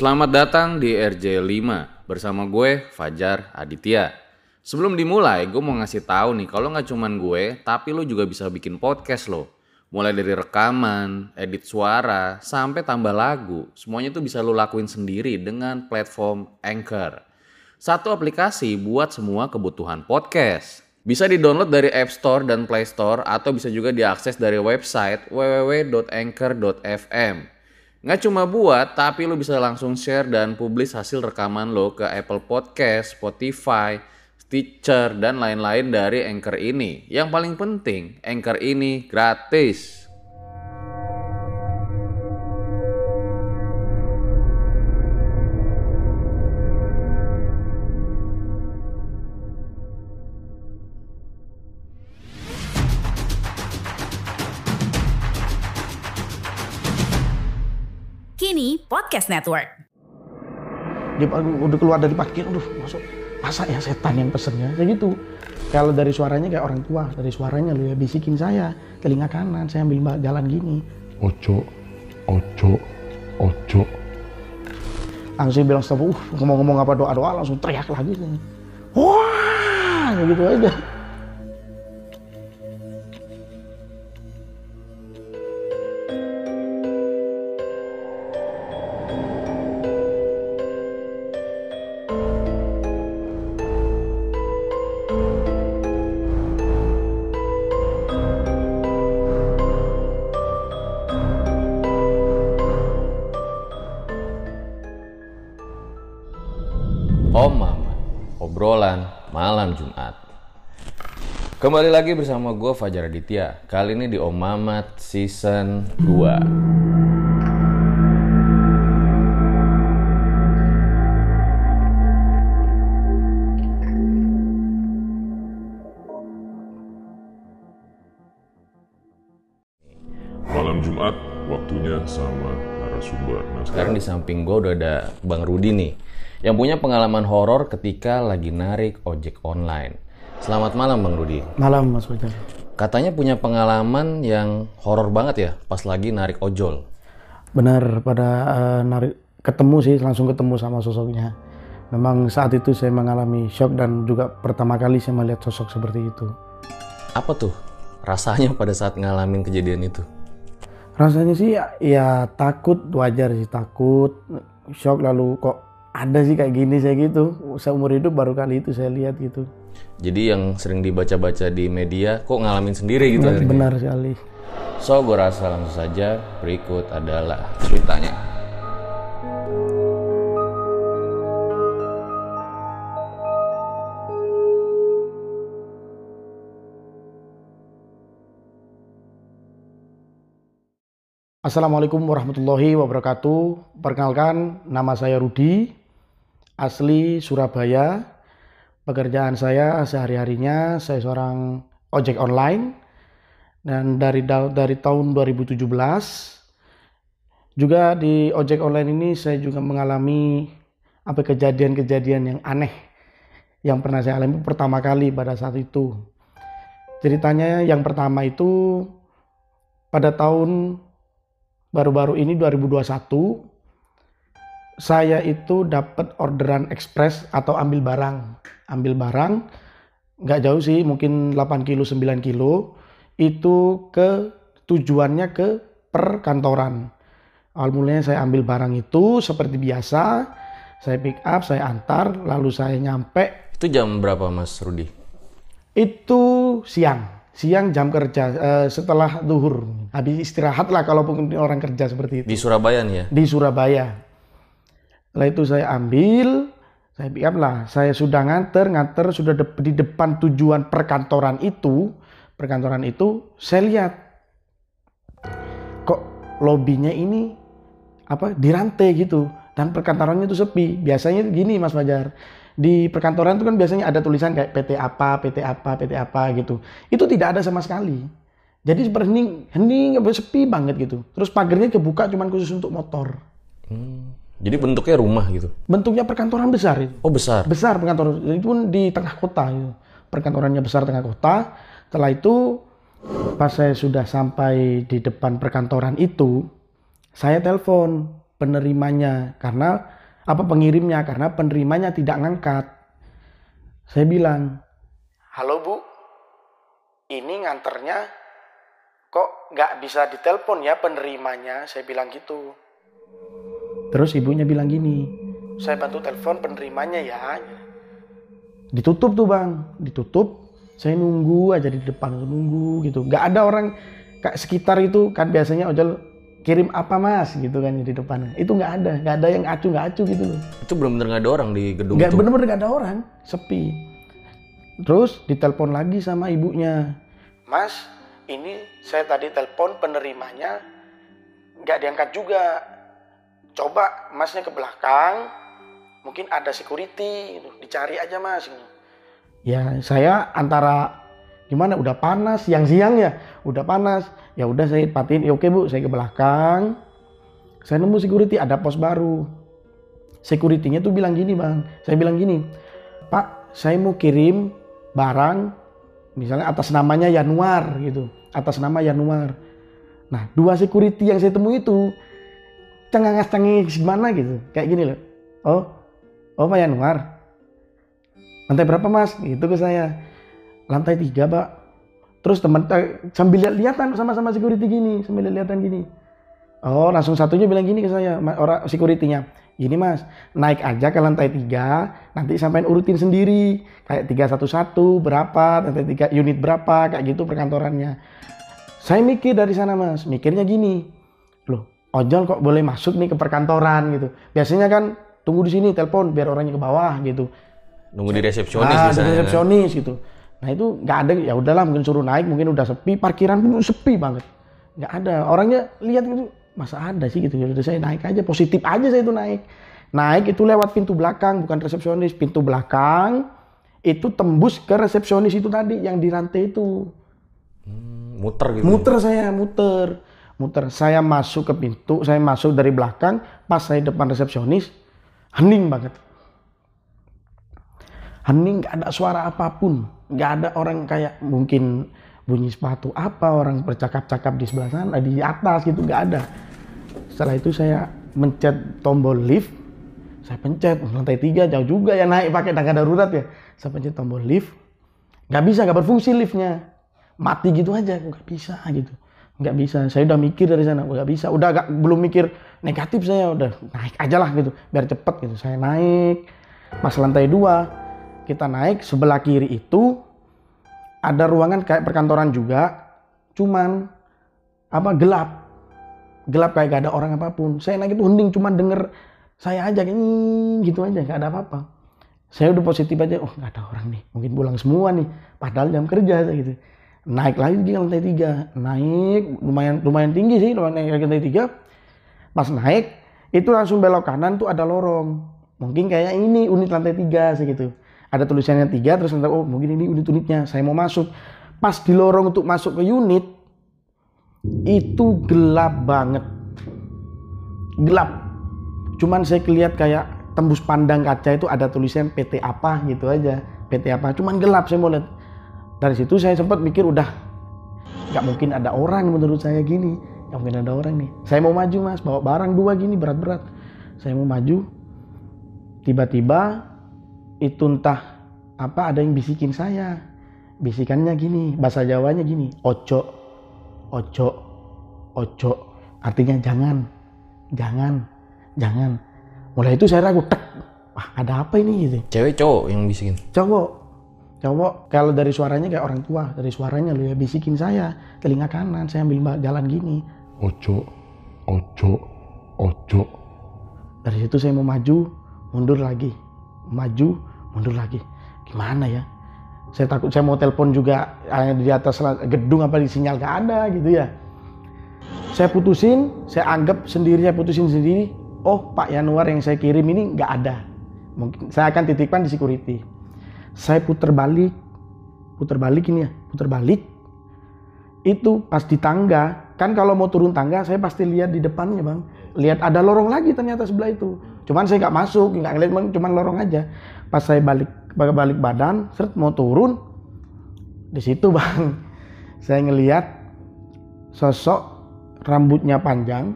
Selamat datang di RJ5 bersama gue Fajar Aditya. Sebelum dimulai, gue mau ngasih tahu nih kalau nggak cuman gue, tapi lo juga bisa bikin podcast lo. Mulai dari rekaman, edit suara, sampai tambah lagu, semuanya tuh bisa lo lakuin sendiri dengan platform Anchor. Satu aplikasi buat semua kebutuhan podcast. Bisa di-download dari App Store dan Play Store atau bisa juga diakses dari website www.anchor.fm. Nggak cuma buat, tapi lo bisa langsung share dan publish hasil rekaman lo ke Apple Podcast, Spotify, Stitcher, dan lain-lain dari Anchor ini. Yang paling penting, Anchor ini gratis. Podcast Network. dia udah keluar dari parkir, aduh masuk. Masa ya setan yang pesennya? Kayak gitu. Kalau dari suaranya kayak orang tua dari suaranya lu ya bisikin saya. Telinga kanan saya ambil jalan gini. Ojo ojo ojo. Langsung bilang stop uh ngomong-ngomong apa doa doa langsung teriak lagi. Wah kayak gitu aja Kembali lagi bersama gue Fajar Aditya. Kali ini di Om Mamat Season 2. malam Jumat waktunya sama narasumber nah Sekarang di samping gue udah ada Bang Rudi nih. Yang punya pengalaman horor ketika lagi narik ojek online. Selamat malam Bang Rudi. malam mas Fajar Katanya punya pengalaman yang horor banget ya pas lagi narik ojol. benar pada eh, narik ketemu sih langsung ketemu sama sosoknya memang saat itu saya mengalami shock dan juga pertama kali saya melihat sosok seperti itu Apa tuh rasanya pada saat ngalamin kejadian itu? rasanya sih ya, ya takut wajar sih takut shock lalu kok ada sih kayak gini saya gitu seumur hidup baru kali itu saya lihat gitu Jadi yang sering dibaca-baca di media kok ngalamin sendiri gitu akhirnya? benar sekali So, gue rasa langsung saja berikut adalah ceritanya. Assalamualaikum warahmatullahi wabarakatuh perkenalkan nama saya Rudi asli Surabaya pekerjaan saya sehari-harinya saya seorang ojek online dan dari da- dari tahun 2017 juga di ojek online ini saya juga mengalami apa kejadian-kejadian yang aneh yang pernah saya alami pertama kali pada saat itu. Ceritanya yang pertama itu pada tahun baru-baru ini 2021 saya itu dapat orderan ekspres atau ambil barang. Ambil barang nggak jauh sih, mungkin 8 kilo 9 kilo itu ke tujuannya ke perkantoran. Awal mulanya saya ambil barang itu seperti biasa, saya pick up, saya antar, lalu saya nyampe Itu jam berapa Mas Rudi? itu siang, siang jam kerja eh, setelah duhur, habis istirahat lah kalau orang kerja seperti itu Di Surabaya nih ya? di Surabaya. Setelah itu saya ambil, saya pick up lah. Saya sudah nganter, nganter sudah de- di depan tujuan perkantoran itu, perkantoran itu saya lihat kok lobinya ini apa dirantai gitu dan perkantorannya itu sepi. Biasanya gini Mas Fajar. Di perkantoran itu kan biasanya ada tulisan kayak PT apa, PT apa, PT apa gitu. Itu tidak ada sama sekali. Jadi seperti hening, hening, sepi banget gitu. Terus pagarnya kebuka cuman khusus untuk motor. Hmm. Jadi bentuknya rumah gitu? Bentuknya perkantoran besar itu. Oh besar? Besar perkantoran, itu pun di tengah kota itu. Perkantorannya besar tengah kota. Setelah itu pas saya sudah sampai di depan perkantoran itu, saya telepon penerimanya karena apa pengirimnya karena penerimanya tidak ngangkat. Saya bilang, halo bu, ini nganternya kok nggak bisa ditelepon ya penerimanya? Saya bilang gitu. Terus ibunya bilang gini, saya bantu telepon penerimanya ya. Ditutup tuh bang, ditutup. Saya nunggu aja di depan nunggu gitu. Nggak ada orang kayak sekitar itu kan biasanya ojol kirim apa mas gitu kan di depan itu nggak ada nggak ada yang acu nggak acu gitu loh Itu bener-bener nggak ada orang di gedung nggak itu. bener-bener nggak ada orang sepi terus ditelepon lagi sama ibunya mas ini saya tadi telepon penerimanya nggak diangkat juga coba masnya ke belakang mungkin ada security gitu. dicari aja mas ya saya antara gimana udah panas siang-siang ya? Udah panas. Ya udah saya patiin ya oke bu saya ke belakang. Saya nemu security ada pos baru. Securitynya tuh bilang gini bang. Saya bilang gini pak saya mau kirim barang misalnya atas namanya Januar gitu. Atas nama Januar nah dua security yang saya temui itu cengangas cengis gimana gitu. Kayak gini loh. Oh oh pak Januar. Lantai berapa mas? Gitu ke saya. Lantai tiga pak. Terus teman eh, sambil lihat-lihatan sama-sama security gini sambil lihat-lihatan gini. Oh langsung satunya bilang gini ke saya orang securitynya. Gini mas naik aja ke lantai tiga nanti sampai urutin sendiri. Kayak 311 berapa lantai tiga unit berapa kayak gitu perkantorannya. Saya mikir dari sana mas mikirnya gini ojol kok boleh masuk nih ke perkantoran gitu biasanya kan tunggu di sini telepon biar orangnya ke bawah gitu Nunggu di resepsionis ah, biasanya. jadi kan. resepsionis gitu. Nah itu nggak ada, ya udahlah mungkin suruh naik, mungkin udah sepi, parkiran pun sepi banget. Nggak ada, orangnya lihat gitu, masa ada sih gitu, ya udah saya naik aja, positif aja saya itu naik. Naik itu lewat pintu belakang, bukan resepsionis, pintu belakang, itu tembus ke resepsionis itu tadi, yang di rantai itu. Hmm, Muter gitu. Muter saya, muter. Muter, saya masuk ke pintu, saya masuk dari belakang, pas saya depan resepsionis, hening banget. Hening nggak ada suara apa pun. Nggak ada orang kayak mungkin bunyi sepatu apa orang bercakap-cakap di sebelah sana di atas gitu nggak ada. Setelah itu saya mencet tombol lift. Saya pencet lantai tiga jauh juga ya naik pakai tangga darurat ya. Saya pencet tombol lift. Nggak bisa nggak berfungsi liftnya. Mati gitu aja nggak bisa gitu nggak bisa. Saya udah mikir dari sana. Nggak bisa. Udah gak, belum mikir negatif saya. Udah naik aja lah gitu. Biar cepet gitu. Saya naik. Pas lantai dua. Kita naik. Sebelah kiri itu ada ruangan kayak perkantoran juga. Cuman apa gelap. Gelap kayak gak ada orang apa pun. Saya naik itu hening. Cuman denger saya aja kayak gitu aja. Gak ada apa-apa. Saya udah positif aja. Oh nggak ada orang nih. Mungkin pulang semua nih. Padahal jam kerja gitu naik lagi ke lantai tiga. Naik lumayan lumayan tinggi sih lumayan naik lantai tiga. Pas naik itu langsung belok kanan tuh ada lorong. Mungkin kayak ini unit lantai tiga segitu ada tulisannya tiga terus nanti oh mungkin ini unit-unitnya saya mau masuk. Pas di lorong untuk masuk ke unit itu gelap banget. Gelap. Cuman saya kelihat kayak tembus pandang kaca itu ada tulisan PT apa gitu aja. PT apa. Cuman gelap saya mau lihat dari situ saya sempat mikir udah nggak mungkin ada orang menurut saya gini. Nggak mungkin ada orang nih. Saya mau maju mas. Bawa barang dua gini berat-berat. Saya mau maju. Tiba-tiba itu entah apa ada yang bisikin saya. Bisikannya gini bahasa Jawanya gini ojo ojo ojo artinya jangan jangan jangan. Mulai itu saya ragu tek wah ada apa ini? Gitu. Cewek cowok yang bisikin. cowok cowok kalau dari suaranya kayak orang tua dari suaranya lu ya bisikin saya telinga kanan saya ambil jalan gini. Ojo, ojo, ojo. dari situ saya mau maju mundur lagi. Maju mundur lagi. Gimana ya? Saya takut saya mau telepon juga eh, di atas gedung apa di sinyal gak ada gitu ya. Saya putusin saya anggap sendiri saya putusin sendiri. Oh Pak Yanuar yang saya kirim ini nggak ada. Mungkin saya akan titipkan di security saya putar balik. Putar balik ini ya putar balik. Itu pas di tangga. Kan kalau mau turun tangga saya pasti lihat di depannya bang. Lihat ada lorong lagi ternyata sebelah itu. Cuman saya nggak masuk nggak ngeliat Bang, cuman lorong aja. Pas saya balik balik badan seret mau turun. Di situ bang. Saya ngelihat sosok rambutnya panjang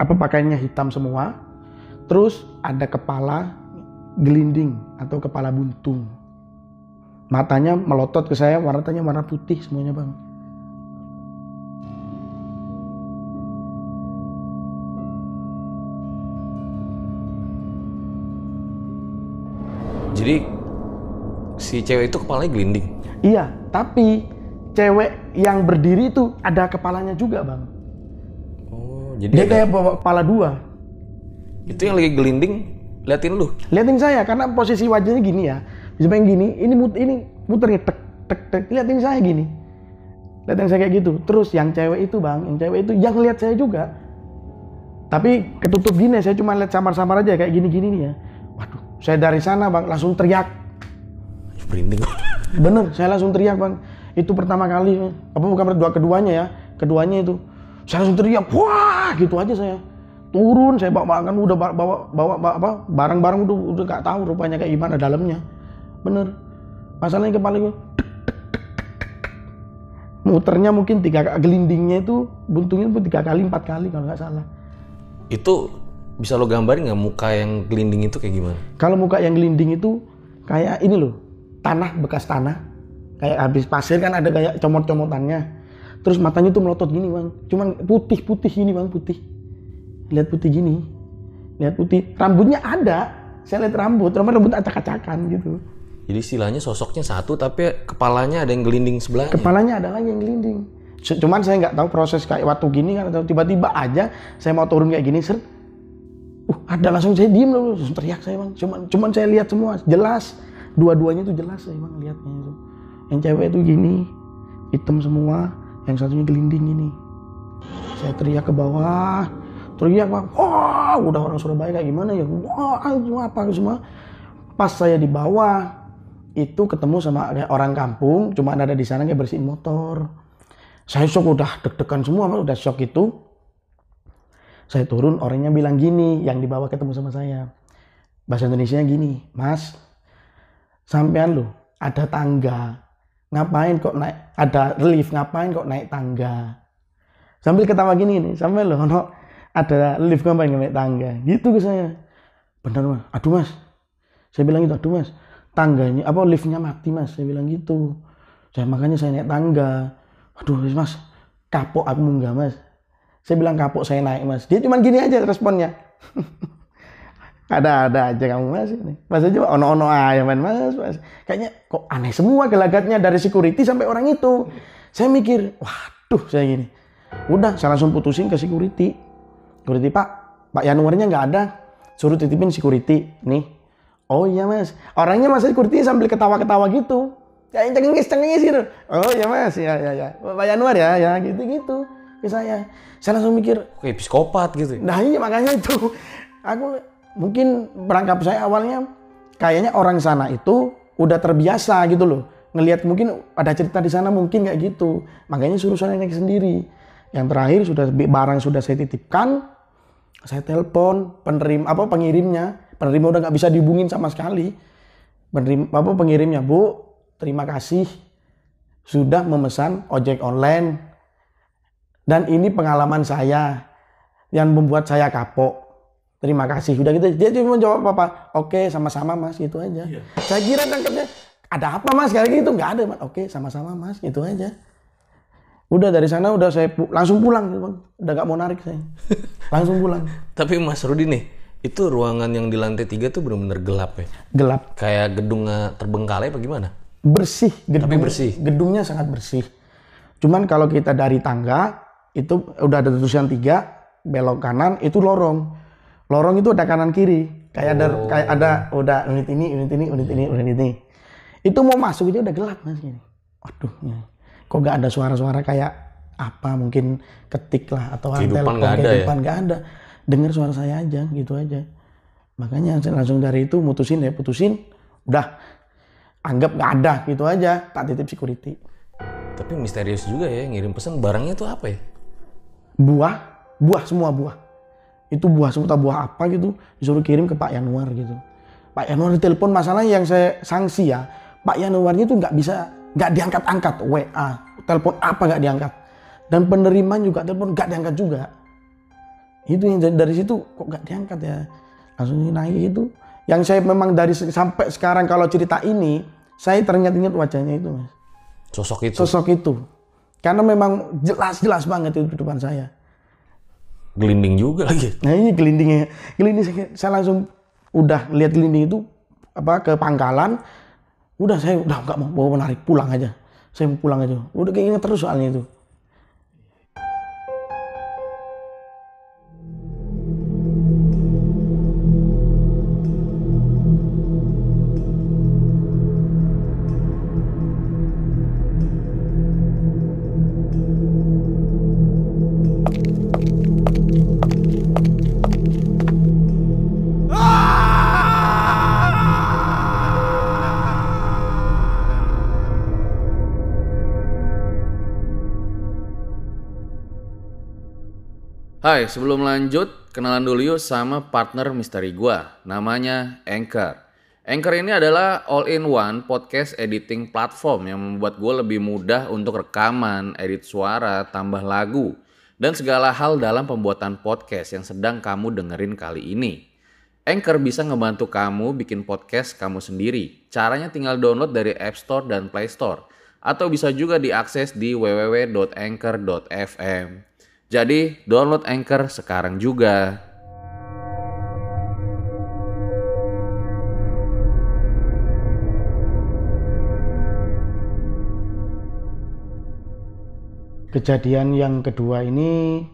apa pakaiannya hitam semua. Terus ada kepala gelinding atau kepala buntung. Matanya melotot ke saya warnanya warna putih semuanya bang. Jadi si cewek itu kepalanya gelinding. iya tapi cewek yang berdiri itu ada kepalanya juga bang. Oh, jadi dia ada- kayak bawa kepala dua. Itu yang lagi gelinding liatin lu. liatin saya karena posisi wajahnya gini ya. Bisa main gini ini mut ini muternya tek tek tek. Liatin saya gini. Liatin saya kayak gitu. Terus yang cewek itu bang yang cewek itu yang lihat saya juga. Tapi ketutup gini saya cuma lihat samar-samar aja kayak gini-gini nih ya. Waduh saya dari sana bang langsung teriak. Merinding. bener saya langsung teriak bang. Itu pertama kali apa bukan kedua keduanya ya. Keduanya itu saya langsung teriak wah! Gitu aja saya turun saya bawa makan udah bawa bawa, bawa, bawa apa barang-barang udah udah nggak tahu rupanya kayak gimana dalamnya. Bener. Masalahnya kepala gue muternya mungkin tiga kali gelindingnya itu buntungnya itu tiga kali empat kali kalau nggak salah. Itu bisa lo gambarin nggak muka yang gelinding itu kayak gimana? kalau muka yang gelinding itu kayak ini loh tanah bekas tanah. Kayak habis pasir kan ada kayak comot-comotannya. Terus matanya tuh melotot gini bang. Cuman putih putih gini bang putih lihat putih gini. Lihat putih. Rambutnya ada. Saya lihat rambut rambut rambut acak-acakan gitu. Jadi istilahnya sosoknya satu tapi kepalanya ada yang gelinding sebelahnya. kepalanya ada lagi yang gelinding. Cuman saya nggak tahu proses kayak waktu gini kan atau tiba-tiba aja saya mau turun kayak gini ser. Uh ada langsung saya diem loh langsung teriak saya bang. Cuman cuman saya lihat semua jelas. Dua-duanya itu jelas saya bang lihatnya itu. Yang cewek itu gini hitam semua yang satunya gelinding ini. Saya teriak ke bawah teriak bang. Wah udah orang Surabaya kayak gimana ya? Wah itu apa semua. Pas saya di bawah itu ketemu sama orang kampung cuma ada di sana kayak bersihin motor. Saya shock udah deg-degan semua udah shock itu. Saya turun orangnya bilang gini yang dibawa ketemu sama saya. Bahasa Indonesia gini mas sampean lu ada tangga. Ngapain kok naik ada lift ngapain kok naik tangga? Sambil ketawa gini nih sampai lo ono ada lift ngapain kok naik tangga. Gitu ke saya. Benar mas. Aduh mas. Saya bilang gitu aduh mas. Tangganya apa liftnya mati mas. Saya bilang gitu. Saya makanya saya naik tangga. Aduh mas kapok aku munggah mas. Saya bilang kapok saya naik mas. Dia cuma gini aja responnya. Ada ada aja kamu mas ini. Mas aja ono ono aja man mas mas. Kayaknya kok aneh semua gelagatnya dari security sampai orang itu. Saya mikir waduh saya gini. Udah saya langsung putusin ke security security pak. Pak Januarnya nggak ada. Suruh titipin security. Nih. Oh iya mas. Orangnya mas security sambil ketawa-ketawa gitu. Kayak cengengis cengengis gitu. Oh iya mas. Ya ya ya. Pak Januar ya ya. Gitu gitu ke saya. Saya langsung mikir Kayak psikopat gitu. Nah iya makanya itu. Aku mungkin berangkap saya awalnya kayaknya orang sana itu udah terbiasa gitu loh. Ngelihat mungkin ada cerita di sana mungkin kayak gitu. Makanya suruh saya naik sendiri. Yang terakhir sudah barang sudah saya titipkan saya telepon penerima apa pengirimnya penerima udah nggak bisa dihubungin sama sekali penerima apa pengirimnya bu terima kasih sudah memesan ojek online dan ini pengalaman saya yang membuat saya kapok. Terima kasih. Udah gitu. Dia cuma jawab apa? Oke, sama-sama mas. Gitu aja. Saya kira tangkapnya ada apa mas? Kayak gitu nggak ada. Mas. Oke, sama-sama mas. Gitu aja. Udah dari sana udah saya pu- langsung pulang, gitu, bang. Udah nggak mau narik saya. Langsung pulang. Tapi Mas Rudi nih, itu ruangan yang di lantai tiga tuh bener-bener gelap ya. Gelap, Kayak gedung eh, terbengkalai apa gimana? bersih. Gedung, Tapi bersih. Gedungnya sangat bersih. Cuman kalau kita dari tangga itu udah ada tulisan tiga belok kanan itu lorong. Lorong itu ada kanan kiri. Kayak ada kayak ada udah unit ini, unit ini, unit ini, unit ini. Itu mau masuk aja udah gelap mas gini. Waduh, ya. Kok nggak ada suara-suara kayak apa mungkin ketik lah atau orang Kehidupan telepon nggak ada ya? kehidupan nggak ada. Dengar suara saya aja gitu aja. Makanya saya langsung dari itu mutusin ya putusin, udah anggap nggak ada gitu aja, tak titip security. Tapi misterius juga ya, ngirim pesan barangnya tuh apa ya? buah, buah semua buah. Itu buah semua buah apa gitu disuruh kirim ke Pak Yanuar gitu. Pak Yanuar ditelepon masalahnya yang saya sanksi ya. Pak Yanuarnya itu nggak bisa nggak diangkat-angkat WA, telepon apa nggak diangkat. Dan penerimaan juga telepon nggak diangkat juga. Itu yang dari- situ kok gak diangkat ya. Langsung naik itu. Yang saya memang dari sampai sekarang kalau cerita ini, saya teringat-ingat wajahnya itu mas. Sosok itu Sosok itu. Karena memang jelas-jelas banget itu di depan saya. gelinding juga lagi. Nah ini gelindingnya, gelinding saya, saya langsung udah lihat gelinding itu apa ke pangkalan, udah saya udah nggak mau mau menarik pulang aja, saya mau pulang aja, udah keinget terus soalnya itu. Hai, sebelum lanjut, kenalan dulu yuk sama partner misteri gua. Namanya Anchor. Anchor ini adalah all-in-one podcast editing platform yang membuat gue lebih mudah untuk rekaman, edit suara, tambah lagu, dan segala hal dalam pembuatan podcast yang sedang kamu dengerin kali ini. Anchor bisa ngebantu kamu bikin podcast kamu sendiri. Caranya tinggal download dari App Store dan Play Store. Atau bisa juga diakses di www.anchor.fm. Jadi download Anchor sekarang juga. Kejadian yang kedua ini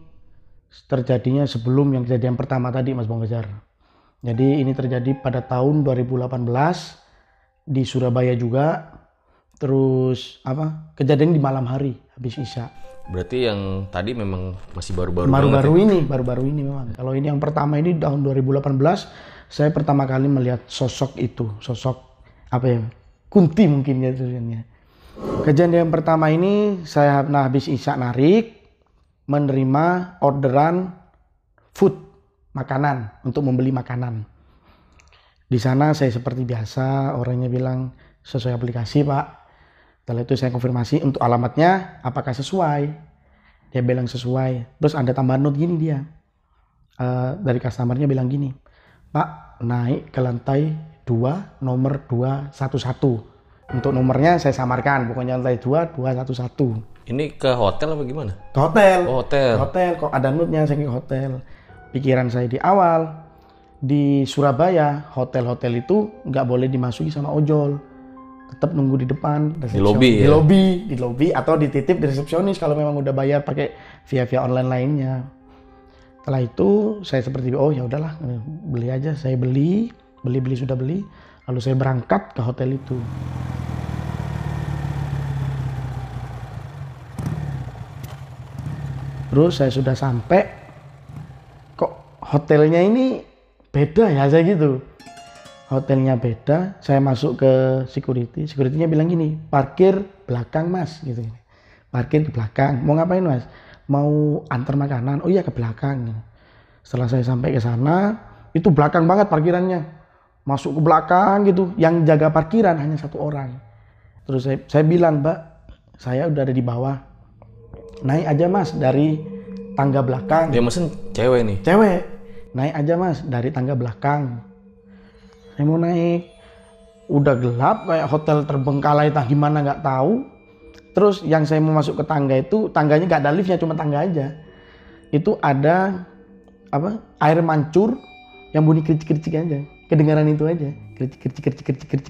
terjadinya sebelum yang kejadian pertama tadi Mas Bang. Jadi ini terjadi pada tahun 2018 di Surabaya juga. Terus apa? Kejadian di malam hari habis Isya. Berarti yang tadi memang masih baru-baru Baru-baru ya? ini, baru-baru ini memang. Kalau ini yang pertama ini tahun 2018, saya pertama kali melihat sosok itu, sosok apa ya? Kunti mungkin ya tulisannya. Kejadian yang pertama ini saya nah habis isya narik menerima orderan food makanan untuk membeli makanan. Di sana saya seperti biasa orangnya bilang sesuai aplikasi pak. Setelah itu saya konfirmasi untuk alamatnya apakah sesuai. Dia bilang sesuai. Terus ada tambahan note gini dia. Eh, dari customernya bilang gini. Pak naik ke lantai 2 nomor 211. Untuk nomornya saya samarkan. Pokoknya lantai 2 211. Ini ke hotel apa gimana? Ke hotel. Oh, hotel. Ke hotel. Kok ada note-nya saya ke hotel. Pikiran saya di awal. Di Surabaya hotel-hotel itu nggak boleh dimasuki sama ojol tetap nunggu di depan. Resepsi- lobi di ya? lobi di lobi atau dititip di resepsionis kalau memang udah bayar pakai via via online lainnya. Setelah itu saya seperti oh ya udahlah beli aja. Saya beli beli beli sudah beli. Lalu saya berangkat ke hotel itu. Terus saya sudah sampai kok hotelnya ini beda ya saya gitu hotelnya beda saya masuk ke security securitynya bilang gini parkir belakang mas gitu. Parkir di belakang. Mau ngapain mas? Mau antar makanan. Oh iya ke belakang. Setelah saya sampai ke sana itu belakang banget parkirannya. Masuk ke belakang gitu yang jaga parkiran hanya satu orang. Terus saya, saya bilang mbak saya udah ada di bawah. Naik aja mas dari tangga belakang. Dia mesen cewek nih. cewek. Naik aja mas dari tangga belakang saya mau naik udah gelap kayak hotel terbengkalai tak gimana nggak tahu terus yang saya mau masuk ke tangga itu tangganya nggak ada liftnya cuma tangga aja itu ada apa air mancur yang bunyi kericik-kericik aja kedengaran itu aja kricik kricik kricik kricik kricik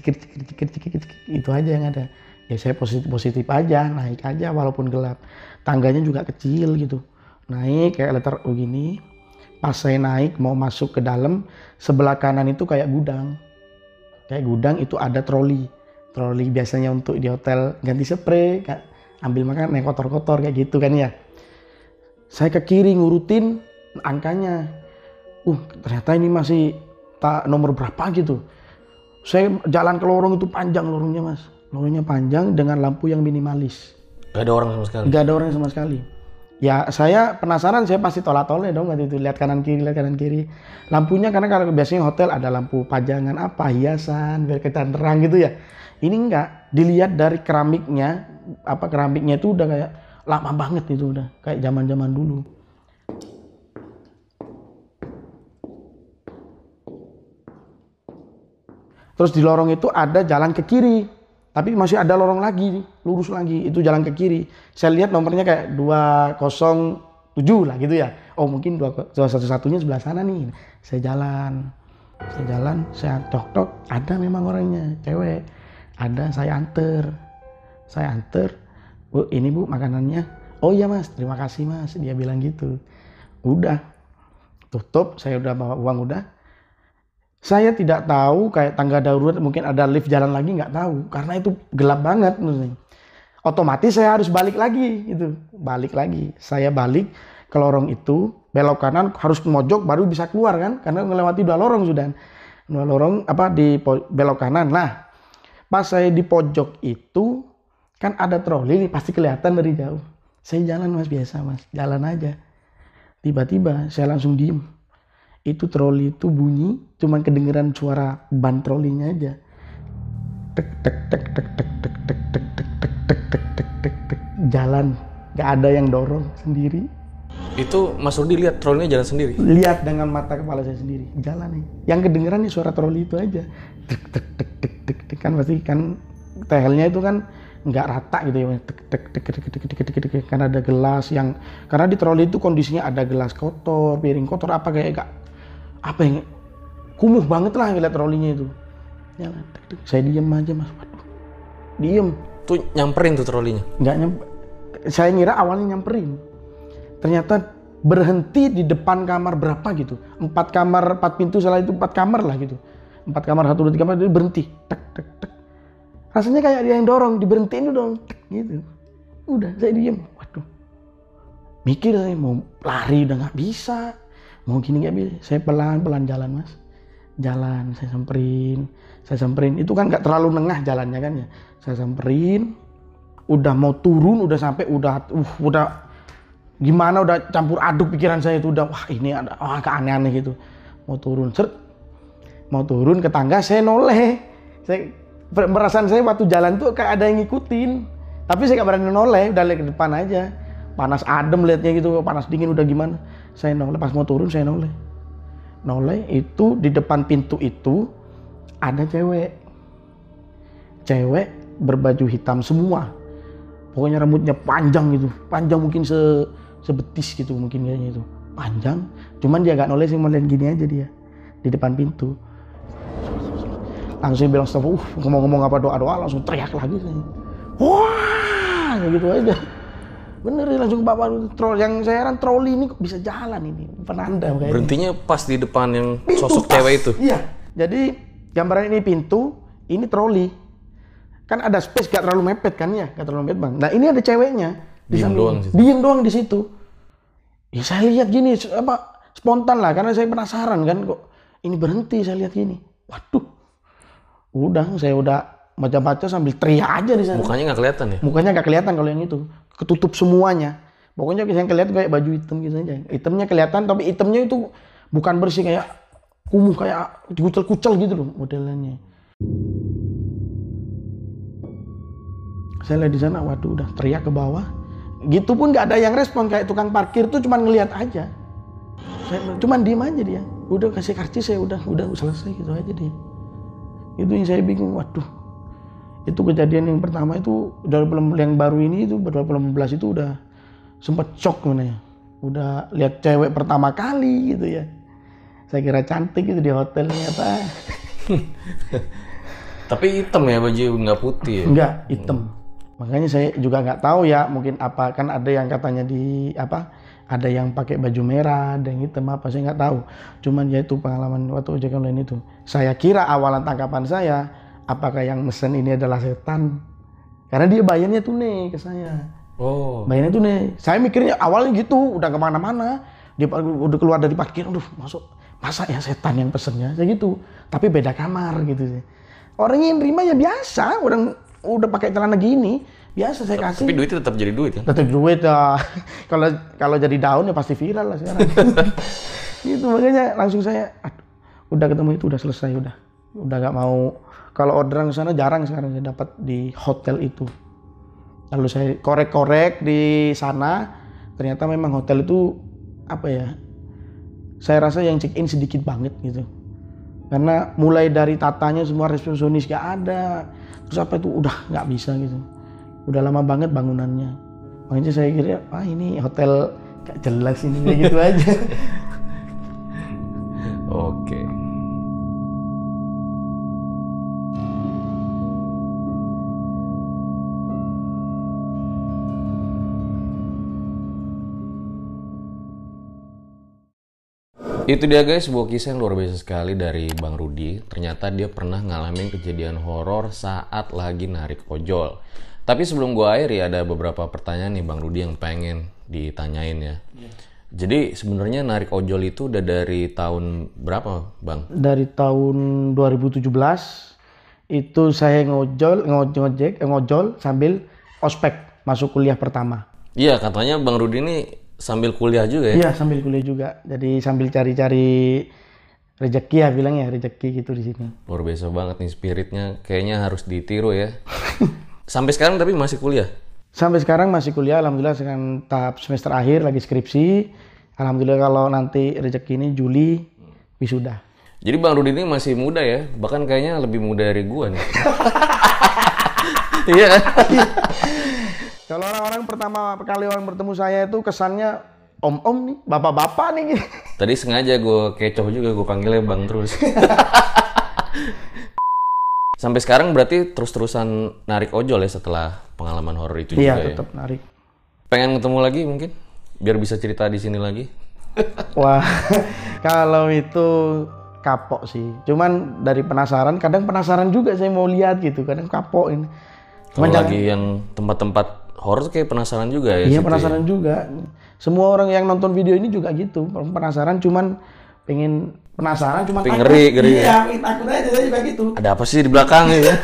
kricik kricik itu aja yang ada ya saya positif positif aja naik aja walaupun gelap tangganya juga kecil gitu naik kayak letter U gini pas saya naik mau masuk ke dalam sebelah kanan itu kayak gudang. Kayak gudang itu ada troli. Troli biasanya untuk di hotel ganti spray kayak ambil makan yang kotor-kotor kayak gitu kan ya. Saya ke kiri ngurutin angkanya. Uh ternyata ini masih tak nomor berapa gitu. Saya jalan ke lorong itu panjang lorongnya mas. Lorongnya panjang dengan lampu yang minimalis. Gak ada orang sama sekali. nggak ada orang sama sekali ya saya penasaran saya pasti tolak tole dong waktu itu lihat kanan kiri lihat kanan kiri. Lampunya karena kalau biasanya hotel ada lampu pajangan apa hiasan biar terang gitu ya. Ini enggak dilihat dari keramiknya apa keramiknya itu udah kayak lama banget itu udah kayak zaman-zaman dulu. Terus di lorong itu ada jalan ke kiri. Tapi masih ada lorong lagi, lurus lagi. Itu jalan ke kiri. Saya lihat nomornya kayak 207 lah gitu ya. Oh mungkin dua satu satunya sebelah sana nih. Saya jalan, saya jalan, saya tok tok. Ada memang orangnya, cewek. Ada, saya anter, saya anter. Bu, ini bu makanannya. Oh iya mas, terima kasih mas. Dia bilang gitu. Udah, tutup. Saya udah bawa uang udah. Saya tidak tahu kayak tangga darurat mungkin ada lift jalan lagi nggak tahu karena itu gelap banget. Otomatis saya harus balik lagi gitu, balik lagi. Saya balik ke lorong itu, belok kanan harus mojok baru bisa keluar kan karena melewati dua lorong sudah. Dua lorong apa di belok kanan. Nah, pas saya di pojok itu kan ada troli nih pasti kelihatan dari jauh. Saya jalan mas biasa mas, jalan aja. Tiba-tiba saya langsung diem itu troli itu bunyi cuman kedengeran suara ban trolinya aja tek tek tek tek tek tek tek tek tek tek tek tek tek tek tek jalan gak ada yang dorong sendiri Itu Mas Rudi lihat trolinya jalan sendiri. lihat dengan mata kepala saya sendiri jalan nih yang kedengeran nih suara troli itu aja tek tek tek tek tek tek kan pasti kan tehelnya itu kan nggak rata gitu ya tek tek tek tek tek tek tek tek kan ada gelas yang karena di troli itu kondisinya ada gelas kotor piring kotor apa kayak gak apa yang kumuh banget lah ngeliat trolinya itu. Jalan tek, tek. saya diem aja mas. Waduh. Diem. Tuh nyamperin tuh trolinya. nggak nyampe saya ngira awalnya nyamperin. Ternyata berhenti di depan kamar berapa gitu? Empat kamar empat pintu salah itu empat kamar lah gitu. Empat kamar satu dua tiga kamar dia berhenti. Tek tek tek. Rasanya kayak dia yang dorong diberhentiin dong. Tek gitu. Udah saya diem. Waduh. Mikir saya mau lari udah nggak bisa mau gini nggak bisa saya pelan pelan jalan mas. Jalan saya samperin saya samperin. Itu kan nggak terlalu nengah jalannya kan ya. Saya samperin udah mau turun udah sampai udah uh udah gimana udah campur aduk pikiran saya itu udah wah ini ada wah agak aneh-aneh gitu. Mau turun seret mau turun ke tangga saya noleh. Saya perasaan saya waktu jalan tuh kayak ada yang ngikutin. Tapi saya gak berani noleh udah lihat ke depan aja. Panas adem liatnya gitu panas dingin udah gimana saya noleh pas mau turun saya noleh. Noleh itu di depan pintu itu ada cewek. Cewek berbaju hitam semua. Pokoknya rambutnya panjang gitu. Panjang mungkin se sebetis gitu mungkin kayaknya itu. Panjang. Cuman dia gak noleh sih melihat gini aja dia. Di depan pintu. Langsung bilang stop uh ngomong-ngomong apa doa-doa langsung teriak lagi. Wah gitu aja bener langsung bapak troll yang saya heran troli ini kok bisa jalan ini penanda kayaknya Berhentinya pas di depan yang sosok pas. cewek itu. Iya. Jadi gambaran ini pintu, ini troli. Kan ada space gak terlalu mepet kan ya, gak terlalu mepet bang. Nah ini ada ceweknya. di Diem doang situ. Diem doang di situ. Ya saya lihat gini, apa spontan lah, karena saya penasaran kan kok ini berhenti saya lihat gini. Waduh, udah saya udah baca-baca sambil teriak aja di sana. Mukanya nggak kelihatan ya? Mukanya nggak kelihatan kalau yang itu, ketutup semuanya. Pokoknya yang kelihatan kayak baju hitam gitu aja. Hitamnya kelihatan, tapi hitamnya itu bukan bersih kayak kumuh kayak dikucel-kucel gitu loh modelnya. Saya lihat di sana, waduh udah teriak ke bawah. Gitu pun nggak ada yang respon kayak tukang parkir tuh cuman ngelihat aja. Saya cuman diem aja dia. Udah kasih karcis saya udah udah selesai gitu aja dia. Itu yang saya bingung, waduh itu kejadian yang pertama itu dalam yang baru ini itu 2018 itu udah sempat shock mana ya udah lihat cewek pertama kali gitu ya. Saya kira cantik gitu di hotel ternyata. Tapi hitam ya baju nggak putih ya? enggak hitam. Makanya saya juga nggak tahu ya mungkin apa kan ada yang katanya di apa ada yang pakai baju merah ada yang hitam apa saya nggak tahu. Cuman ya itu pengalaman waktu ojek online itu. Saya kira awalan tangkapan saya apakah yang mesen ini adalah setan karena dia bayarnya tunai ke saya Oh, Bayarnya tuh nih, saya mikirnya awalnya gitu, udah ke mana-mana, dia udah keluar dari parkir, aduh masuk, masa ya setan yang pesennya, saya gitu. Tapi beda kamar gitu sih. Orang yang nerima ya biasa, orang udah pakai celana gini, biasa saya kasih. tapi duitnya tetap jadi duit kan? Tetap duit ya. Kalau kalau jadi daun ya pasti viral lah sekarang. itu makanya langsung saya, aduh, udah ketemu itu udah selesai udah, udah gak mau. Kalau orderan ke sana jarang sekarang saya dapat di hotel itu. Lalu saya korek-korek di sana, ternyata memang hotel itu apa ya? Saya rasa yang check in sedikit banget gitu. karena mulai dari tatanya semua resepsionis gak ada terus apa itu udah nggak bisa gitu udah lama banget bangunannya makanya saya kira ah ini hotel gak jelas ini gitu aja Itu dia guys, sebuah kisah yang luar biasa sekali dari Bang Rudi. Ternyata dia pernah ngalamin kejadian horor saat lagi narik ojol. Tapi sebelum gua akhiri ada beberapa pertanyaan nih Bang Rudi yang pengen ditanyain ya. Jadi sebenarnya narik ojol itu udah dari tahun berapa, Bang? dari tahun 2017 itu saya ngojol ngoj- ngojek ngojol sambil ospek masuk kuliah pertama Iya, katanya Bang Rudi ini sambil kuliah juga ya. iya sambil kuliah juga jadi sambil cari-cari rezeki ya bilangnya rezeki gitu di sini Luar biasa banget nih spiritnya. Kayaknya harus ditiru ya. Sampai sekarang tapi masih kuliah. sampai sekarang masih kuliah alhamdulillah dengan tahap semester akhir lagi skripsi alhamdulillah kalau nanti rezeki ini Juli wisuda Jadi Bang Rudi ini masih muda ya. Bahkan kayaknya lebih muda dari gua nih. Iya kan? Kalau orang-orang pertama kali orang bertemu saya itu kesannya om-om nih bapak-bapak nih gitu. Tadi sengaja gue kecoh juga gue panggilnya Bang terus. Sampai sekarang berarti terus-terusan narik ojol ya setelah pengalaman horor itu iya juga ya. tetap narik Pengen ketemu lagi mungkin biar bisa cerita di sini lagi. Wah, kalau itu kapok sih. Cuman dari penasaran, kadang penasaran juga saya mau lihat gitu. Kadang kapok ini. Kalau lagi yang tempat-tempat horor kayak penasaran juga ya. iya situ penasaran juga. Semua orang yang nonton video ini juga gitu. Penasaran cuman pengen penasaran cuman Pengen ngeri, ngeri Iya, pengen takut aja saya juga gitu. ya. Ada apa sih di belakang ya?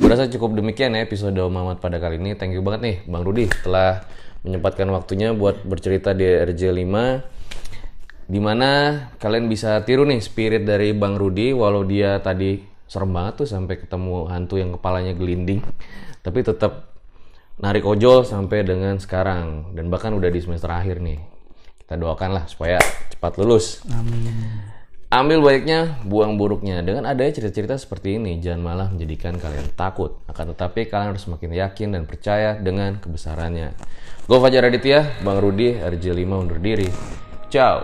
Gue rasa cukup demikian ya episode Mamat pada kali ini. Thank you banget nih Bang Rudi telah menyempatkan waktunya buat bercerita di RJ5 di mana kalian bisa tiru nih spirit dari Bang Rudi walau dia tadi serem banget tuh sampai ketemu hantu yang kepalanya gelinding tapi tetap narik ojol sampai dengan sekarang dan bahkan udah di semester akhir nih kita doakan lah supaya cepat lulus Ambil baiknya, buang buruknya. Dengan adanya cerita-cerita seperti ini, jangan malah menjadikan kalian takut. Akan tetapi kalian harus semakin yakin dan percaya dengan kebesarannya. Gue Fajar Aditya, Bang Rudi, RJ5 undur diri. Ciao.